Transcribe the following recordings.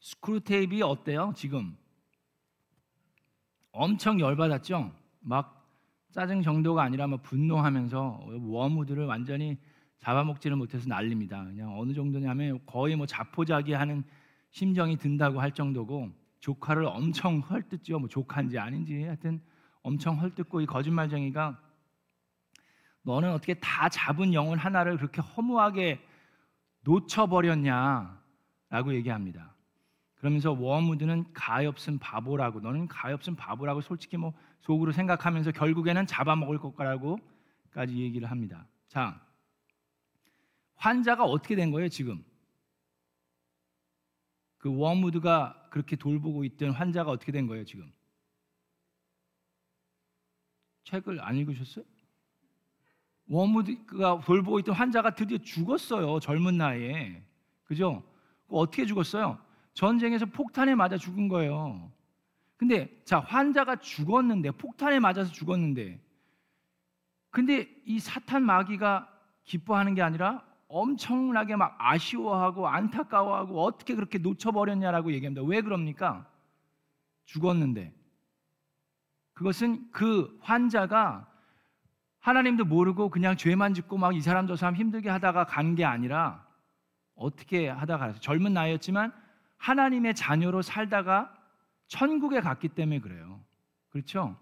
스크루테이프가 어때요? 지금 엄청 열받았죠. 막 짜증 정도가 아니라 막 분노하면서 웜우드를 완전히 잡아먹지를 못해서 난립니다. 그냥 어느 정도냐면 거의 뭐 자포자기하는 심정이 든다고 할 정도고 조카를 엄청 헐뜯죠. 뭐 조카인지 아닌지 하여튼 엄청 헐뜯고 이 거짓말쟁이가 너는 어떻게 다 잡은 영혼 하나를 그렇게 허무하게 놓쳐버렸냐라고 얘기합니다. 그러면서 워무드는 가엾은 바보라고 너는 가엾은 바보라고 솔직히 뭐 속으로 생각하면서 결국에는 잡아먹을 것까라고까지 얘기를 합니다. 자, 환자가 어떻게 된 거예요 지금? 그 워무드가 그렇게 돌보고 있던 환자가 어떻게 된 거예요 지금? 책을 안 읽으셨어요? 워무드가 돌보고 있던 환자가 드디어 죽었어요 젊은 나이에 그죠? 어떻게 죽었어요? 전쟁에서 폭탄에 맞아 죽은 거예요. 근데 자 환자가 죽었는데 폭탄에 맞아서 죽었는데 근데 이 사탄 마귀가 기뻐하는 게 아니라 엄청나게 막 아쉬워하고 안타까워하고 어떻게 그렇게 놓쳐버렸냐라고 얘기합니다. 왜 그럽니까? 죽었는데. 그것은 그 환자가 하나님도 모르고 그냥 죄만 짓고 막 이 사람 저 사람 힘들게 하다가 간 게 아니라 어떻게 하다가 젊은 나이였지만 하나님의 자녀로 살다가 천국에 갔기 때문에 그래요. 그렇죠?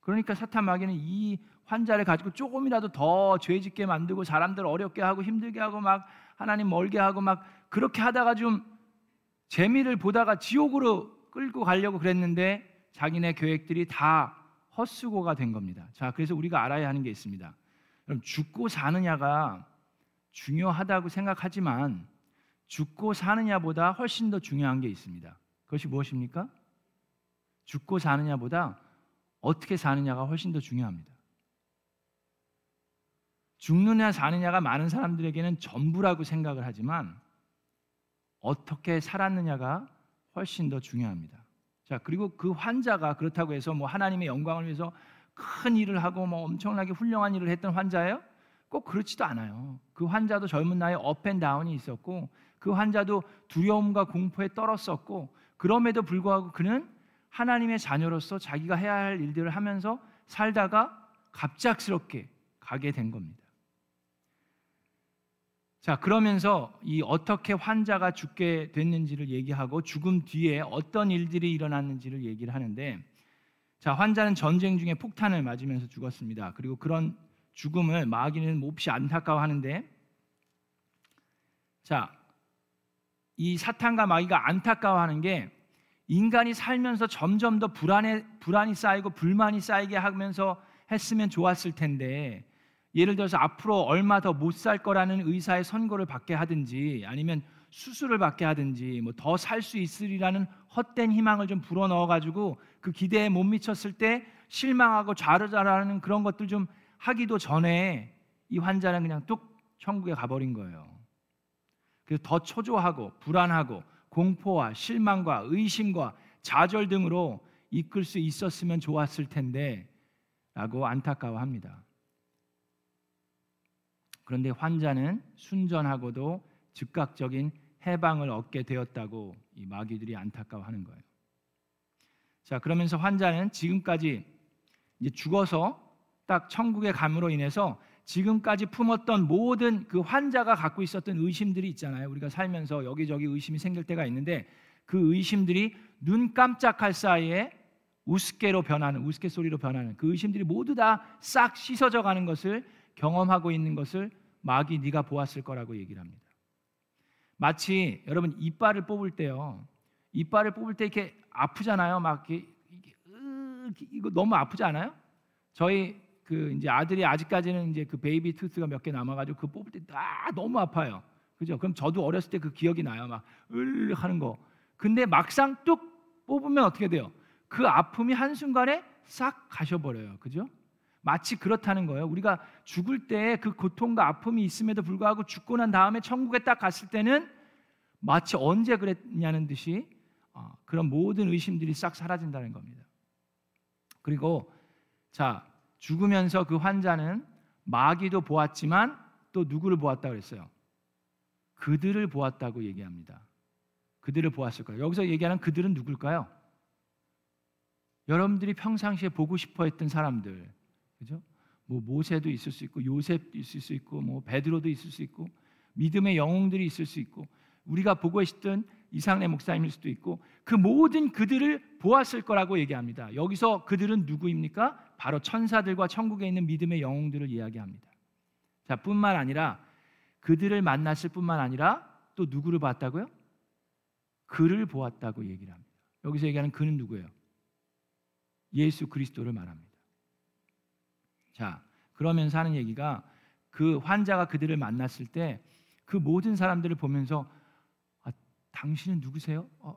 그러니까 사탄 마귀는 이 환자를 가지고 조금이라도 더 죄짓게 만들고 사람들 어렵게 하고 힘들게 하고 막 하나님 멀게 하고 막 그렇게 하다가 좀 재미를 보다가 지옥으로 끌고 가려고 그랬는데 자기네 계획들이 다 헛수고가 된 겁니다. 자, 그래서 우리가 알아야 하는 게 있습니다. 그럼 죽고 사느냐가 중요하다고 생각하지만 죽고 사느냐보다 훨씬 더 중요한 게 있습니다. 그것이 무엇입니까? 죽고 사느냐보다 어떻게 사느냐가 훨씬 더 중요합니다. 죽느냐 사느냐가 많은 사람들에게는 전부라고 생각을 하지만 어떻게 살았느냐가 훨씬 더 중요합니다. 자, 그리고 그 환자가 그렇다고 해서 뭐 하나님의 영광을 위해서 큰 일을 하고 뭐 엄청나게 훌륭한 일을 했던 환자예요? 꼭 그렇지도 않아요. 그 환자도 젊은 나이에 업앤다운이 있었고 그 환자도 두려움과 공포에 떨었었고 그럼에도 불구하고 그는 하나님의 자녀로서 자기가 해야 할 일들을 하면서 살다가 갑작스럽게 가게 된 겁니다. 자, 그러면서 이 어떻게 환자가 죽게 됐는지를 얘기하고 죽음 뒤에 어떤 일들이 일어났는지를 얘기를 하는데 자, 환자는 전쟁 중에 폭탄을 맞으면서 죽었습니다. 그리고 그런 죽음을 마귀는 몹시 안타까워하는데 자, 이 사탄과 마귀가 안타까워하는 게 인간이 살면서 점점 더 불안에 불안이 쌓이고 불만이 쌓이게 하면서 했으면 좋았을 텐데 예를 들어서 앞으로 얼마 더 못 살 거라는 의사의 선고를 받게 하든지 아니면 수술을 받게 하든지 뭐 더 살 수 있으리라는 헛된 희망을 좀 불어넣어 가지고 그 기대에 못 미쳤을 때 실망하고 좌르자라는 그런 것들 좀 하기도 전에 이 환자는 그냥 뚝 천국에 가버린 거예요. 그래서 더 초조하고 불안하고 공포와 실망과 의심과 좌절 등으로 이끌 수 있었으면 좋았을 텐데 라고 안타까워합니다. 그런데 환자는 순전하고도 즉각적인 해방을 얻게 되었다고 이 마귀들이 안타까워하는 거예요. 자, 그러면서 환자는 지금까지 이제 죽어서 딱 천국에 감으로 인해서 지금까지 품었던 모든 그 환자가 갖고 있었던 의심들이 있잖아요. 우리가 살면서 여기저기 의심이 생길 때가 있는데 그 의심들이 눈 깜짝할 사이에 우습게로 변하는 우스갯소리로 변하는 그 의심들이 모두 다 싹 씻어져 가는 것을 경험하고 있는 것을 마귀 네가 보았을 거라고 얘기를 합니다. 마치 여러분 이빨을 뽑을 때요. 이빨을 뽑을 때 이렇게 아프잖아요. 막 이렇게, 이게, 이거 너무 아프지 않아요? 저희 그 이제 아들이 아직까지는 이제 그 baby tooth가 몇 개 남아가지고 그 뽑을 때 아, 너무 아파요. 그죠? 그럼 저도 어렸을 때 그 기억이 나요. 막을 하는 거. 근데 막상 뚝 뽑으면 어떻게 돼요? 그 아픔이 한 순간에 싹 가셔버려요. 그죠? 마치 그렇다는 거예요. 우리가 죽을 때 그 고통과 아픔이 있음에도 불구하고 죽고 난 다음에 천국에 딱 갔을 때는 마치 언제 그랬냐는 듯이 어, 그런 모든 의심들이 싹 사라진다는 겁니다. 그리고 자 죽으면서 그 환자는 마귀도 보았지만 또 누구를 보았다 그랬어요? 그들을 보았다고 얘기합니다. 그들을 보았을 거예요. 여기서 얘기하는 그들은 누굴까요? 여러분들이 평상시에 보고 싶어 했던 사람들. 그죠? 뭐 모세도 있을 수 있고 요셉도 있을 수 있고 뭐 베드로도 있을 수 있고 믿음의 영웅들이 있을 수 있고 우리가 보고 있던 이상래 목사님일 수도 있고 그 모든 그들을 보았을 거라고 얘기합니다. 여기서 그들은 누구입니까? 바로 천사들과 천국에 있는 믿음의 영웅들을 이야기합니다. 자, 뿐만 아니라 그들을 만났을 뿐만 아니라 또 누구를 봤다고요? 그를 보았다고 얘기를 합니다. 여기서 얘기하는 그는 누구예요? 예수 그리스도를 말합니다. 자, 그러면서 하는 얘기가 그 환자가 그들을 만났을 때 그 모든 사람들을 보면서 아, 당신은 누구세요? 어,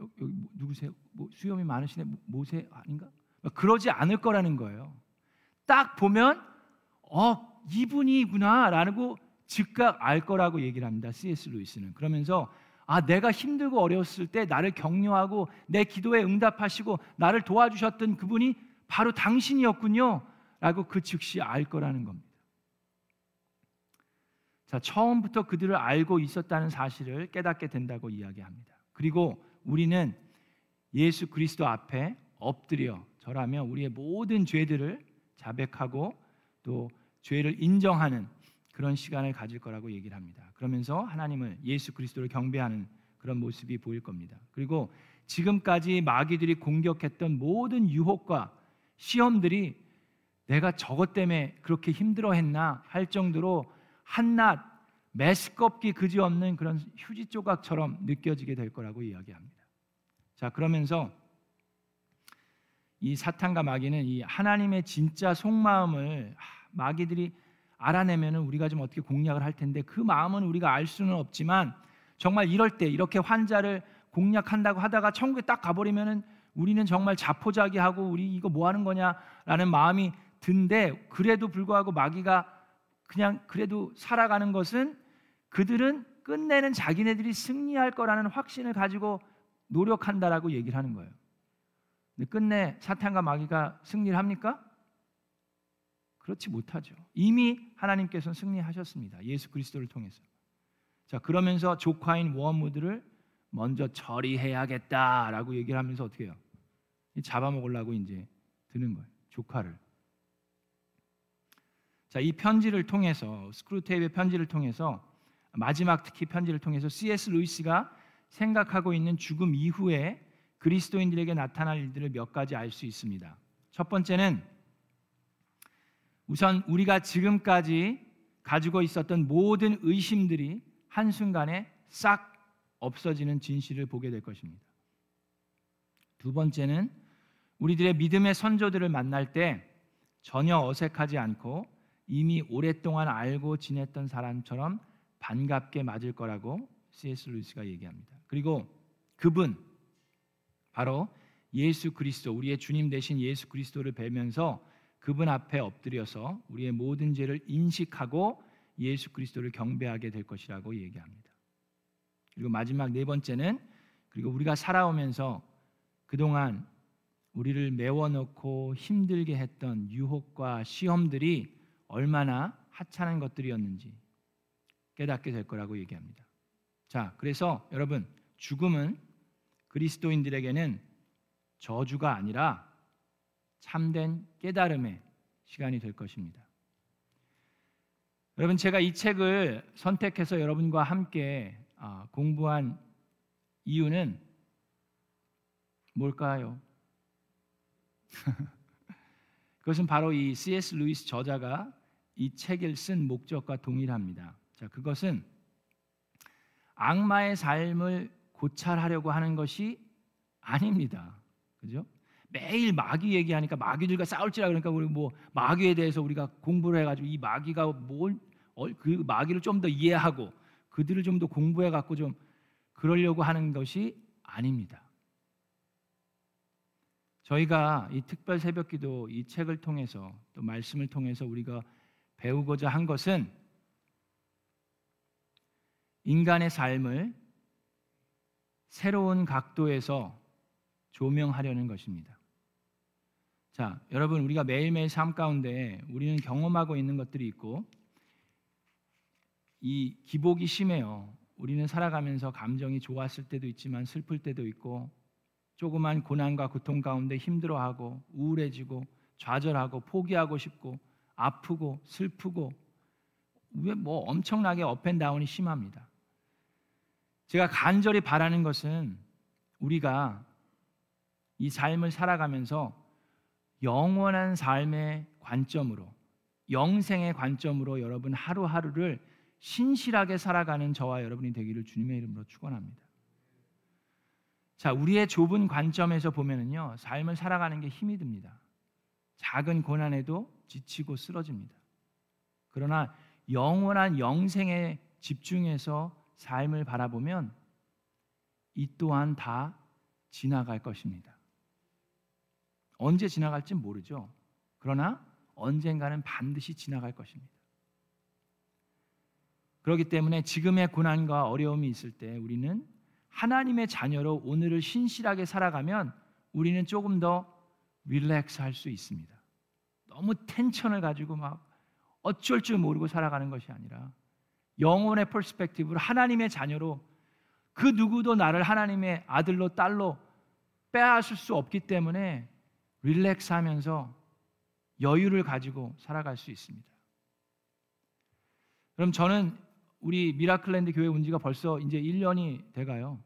여기, 여기 뭐, 누구세요? 뭐 수염이 많으시네 모세 아닌가? 그러지 않을 거라는 거예요. 딱 보면 어 이분이구나라고 즉각 알 거라고 얘기를 합니다. C.S. 루이스는 그러면서 아 내가 힘들고 어려웠을 때 나를 격려하고 내 기도에 응답하시고 나를 도와주셨던 그분이 바로 당신이었군요라고 그 즉시 알 거라는 겁니다. 자 처음부터 그들을 알고 있었다는 사실을 깨닫게 된다고 이야기합니다. 그리고 우리는 예수 그리스도 앞에 엎드려 절하며 우리의 모든 죄들을 자백하고 또 죄를 인정하는 그런 시간을 가질 거라고 얘기를 합니다. 그러면서 하나님을 예수 그리스도를 경배하는 그런 모습이 보일 겁니다. 그리고 지금까지 마귀들이 공격했던 모든 유혹과 시험들이 내가 저것 때문에 그렇게 힘들어 했나 할 정도로 한낱 메스껍기 그지없는 그런 휴지 조각처럼 느껴지게 될 거라고 이야기합니다. 자 그러면서 이 사탄과 마귀는 이 하나님의 진짜 속마음을 마귀들이 알아내면은 우리가 좀 어떻게 공략을 할 텐데 그 마음은 우리가 알 수는 없지만 정말 이럴 때 이렇게 환자를 공략한다고 하다가 천국에 딱 가버리면은 우리는 정말 자포자기하고 우리 이거 뭐 하는 거냐라는 마음이 든데 그래도 불구하고 마귀가 그냥 그래도 살아가는 것은 그들은 끝내는 자기네들이 승리할 거라는 확신을 가지고 노력한다라고 얘기를 하는 거예요. 근데 끝내 사탄과 마귀가 승리를 합니까? 그렇지 못하죠. 이미 하나님께서는 승리하셨습니다. 예수 그리스도를 통해서. 자, 그러면서 조카인 워무드를 먼저 처리해야겠다라고 얘기를 하면서 어떻게 해요? 잡아먹으려고 이제 드는 거예요. 조카를. 자, 이 편지를 통해서 스크루테이프의 편지를 통해서 마지막 특히 편지를 통해서 C.S. 루이스가 생각하고 있는 죽음 이후에 그리스도인들에게 나타날 일들을 몇 가지 알 수 있습니다. 첫 번째는 우선 우리가 지금까지 가지고 있었던 모든 의심들이 한순간에 싹 없어지는 진실을 보게 될 것입니다. 두 번째는 우리들의 믿음의 선조들을 만날 때 전혀 어색하지 않고 이미 오랫동안 알고 지냈던 사람처럼 반갑게 맞을 거라고 C.S. 루이스가 얘기합니다. 그리고 그분 바로 예수 그리스도 우리의 주님 대신 예수 그리스도를 뵈면서 그분 앞에 엎드려서 우리의 모든 죄를 인식하고 예수 그리스도를 경배하게 될 것이라고 얘기합니다. 그리고 마지막 네 번째는 그리고 우리가 살아오면서 그동안 우리를 메워놓고 힘들게 했던 유혹과 시험들이 얼마나 하찮은 것들이었는지 깨닫게 될 거라고 얘기합니다. 자, 그래서 여러분 죽음은 그리스도인들에게는 저주가 아니라 참된 깨달음의 시간이 될 것입니다. 여러분 제가 이 책을 선택해서 여러분과 함께 아, 공부한 이유는 뭘까요? 그것은 바로 이 C.S. 루이스 저자가 이 책을 쓴 목적과 동일합니다. 자, 그것은 악마의 삶을 고찰하려고 하는 것이 아닙니다. 그죠? 매일 마귀 얘기하니까 마귀들과 싸울지라 그러니까 우리 뭐 마귀에 대해서 우리가 공부를 해가지고 이 마귀가 뭘 그 마귀를 좀 더 이해하고 그들을 좀 더 공부해 갖고 좀 그러려고 하는 것이 아닙니다. 저희가 이 특별 새벽기도 이 책을 통해서 또 말씀을 통해서 우리가 배우고자 한 것은 인간의 삶을 새로운 각도에서 조명하려는 것입니다. 자, 여러분 우리가 매일매일 삶 가운데 우리는 경험하고 있는 것들이 있고 이 기복이 심해요. 우리는 살아가면서 감정이 좋았을 때도 있지만 슬플 때도 있고 조그만 고난과 고통 가운데 힘들어하고 우울해지고 좌절하고 포기하고 싶고 아프고 슬프고 왜뭐 엄청나게 up and down이 심합니다. 제가 간절히 바라는 것은 우리가 이 삶을 살아가면서 영원한 삶의 관점으로 영생의 관점으로 여러분 하루하루를 신실하게 살아가는 저와 여러분이 되기를 주님의 이름으로 축원합니다. 자, 우리의 좁은 관점에서 보면은요, 삶을 살아가는 게 힘이 듭니다. 작은 고난에도 지치고 쓰러집니다. 그러나 영원한 영생에 집중해서 삶을 바라보면 이 또한 다 지나갈 것입니다. 언제 지나갈지 모르죠. 그러나 언젠가는 반드시 지나갈 것입니다. 그렇기 때문에 지금의 고난과 어려움이 있을 때 우리는 하나님의 자녀로 오늘을 신실하게 살아가면 우리는 조금 더 릴렉스 할 수 있습니다. 너무 텐션을 가지고 막 어쩔 줄 모르고 살아가는 것이 아니라 영혼의 퍼스펙티브로 하나님의 자녀로 그 누구도 나를 하나님의 아들로 딸로 빼앗을 수 없기 때문에 relax 하면서 여유를 가지고 살아갈 수 있습니다. 그럼 저는 우리 미라클랜드 교회 온 지가 벌써 이제 1년이 돼가요.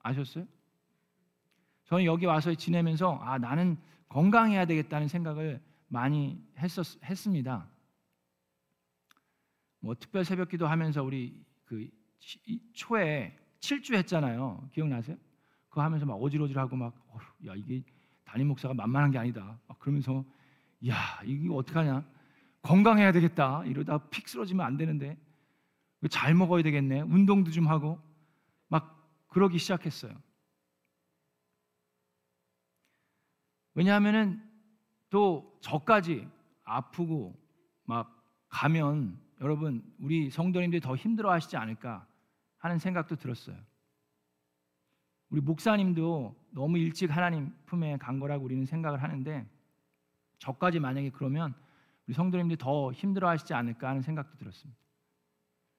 아셨어요? 저는 여기 와서 지내면서 아 나는 건강해야 되겠다는 생각을 많이 했었 했습니다. 뭐 특별 새벽기도 하면서 우리 그 초에 7주 했잖아요. 기억나세요? 그거 하면서 막 어질어질하고 막 야 이게 담임 목사가 만만한 게 아니다. 막 그러면서 야 이게 어떡하냐? 건강해야 되겠다. 이러다 픽 쓰러지면 안 되는데 잘 먹어야 되겠네. 운동도 좀 하고 막 그러기 시작했어요. 왜냐하면은 또 저까지 아프고 막 가면 여러분 우리 성도님들이 더 힘들어 하시지 않을까 하는 생각도 들었어요. 우리 목사님도 너무 일찍 하나님 품에 간 거라고 우리는 생각을 하는데 저까지 만약에 그러면 우리 성도님들이 더 힘들어 하시지 않을까 하는 생각도 들었습니다.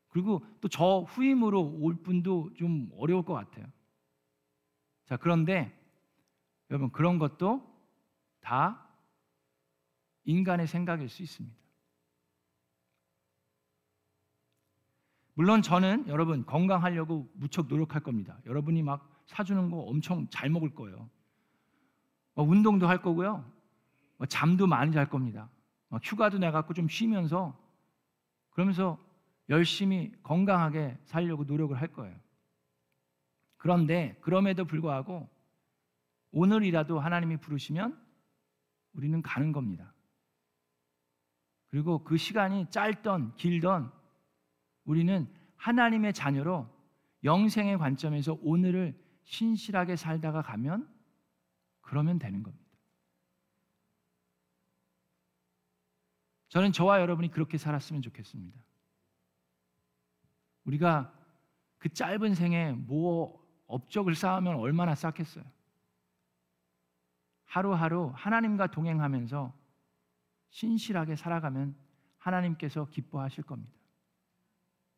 그리고 또 저 후임으로 올 분도 좀 어려울 것 같아요. 자, 그런데 여러분 그런 것도 다 인간의 생각일 수 있습니다. 물론 저는 여러분 건강하려고 무척 노력할 겁니다. 여러분이 막 사주는 거 엄청 잘 먹을 거예요. 운동도 할 거고요. 잠도 많이 잘 겁니다. 휴가도 내갖고 좀 쉬면서 그러면서 열심히 건강하게 살려고 노력을 할 거예요. 그런데 그럼에도 불구하고 오늘이라도 하나님이 부르시면 우리는 가는 겁니다. 그리고 그 시간이 짧던 길던 우리는 하나님의 자녀로 영생의 관점에서 오늘을 신실하게 살다가 가면 그러면 되는 겁니다. 저는 저와 여러분이 그렇게 살았으면 좋겠습니다. 우리가 그 짧은 생에 뭐 업적을 쌓으면 얼마나 쌓겠어요? 하루하루 하나님과 동행하면서 신실하게 살아가면 하나님께서 기뻐하실 겁니다.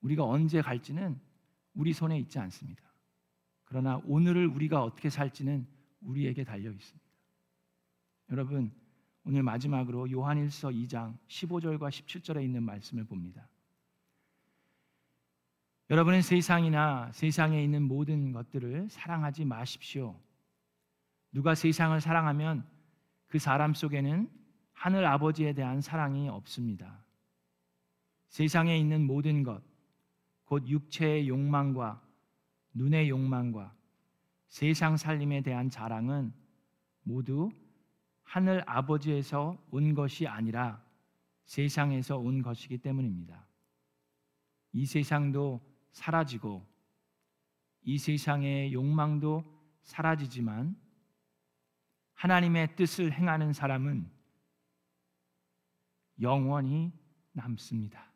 우리가 언제 갈지는 우리 손에 있지 않습니다. 그러나 오늘을 우리가 어떻게 살지는 우리에게 달려 있습니다. 여러분, 오늘 마지막으로 요한일서 2장 15절과 17절에 있는 말씀을 봅니다. 여러분은 세상이나 세상에 있는 모든 것들을 사랑하지 마십시오. 누가 세상을 사랑하면 그 사람 속에는 하늘 아버지에 대한 사랑이 없습니다. 세상에 있는 모든 것, 곧 육체의 욕망과 눈의 욕망과 세상 살림에 대한 자랑은 모두 하늘 아버지에서 온 것이 아니라 세상에서 온 것이기 때문입니다. 이 세상도 사라지고 이 세상의 욕망도 사라지지만 하나님의 뜻을 행하는 사람은 영원히 남습니다.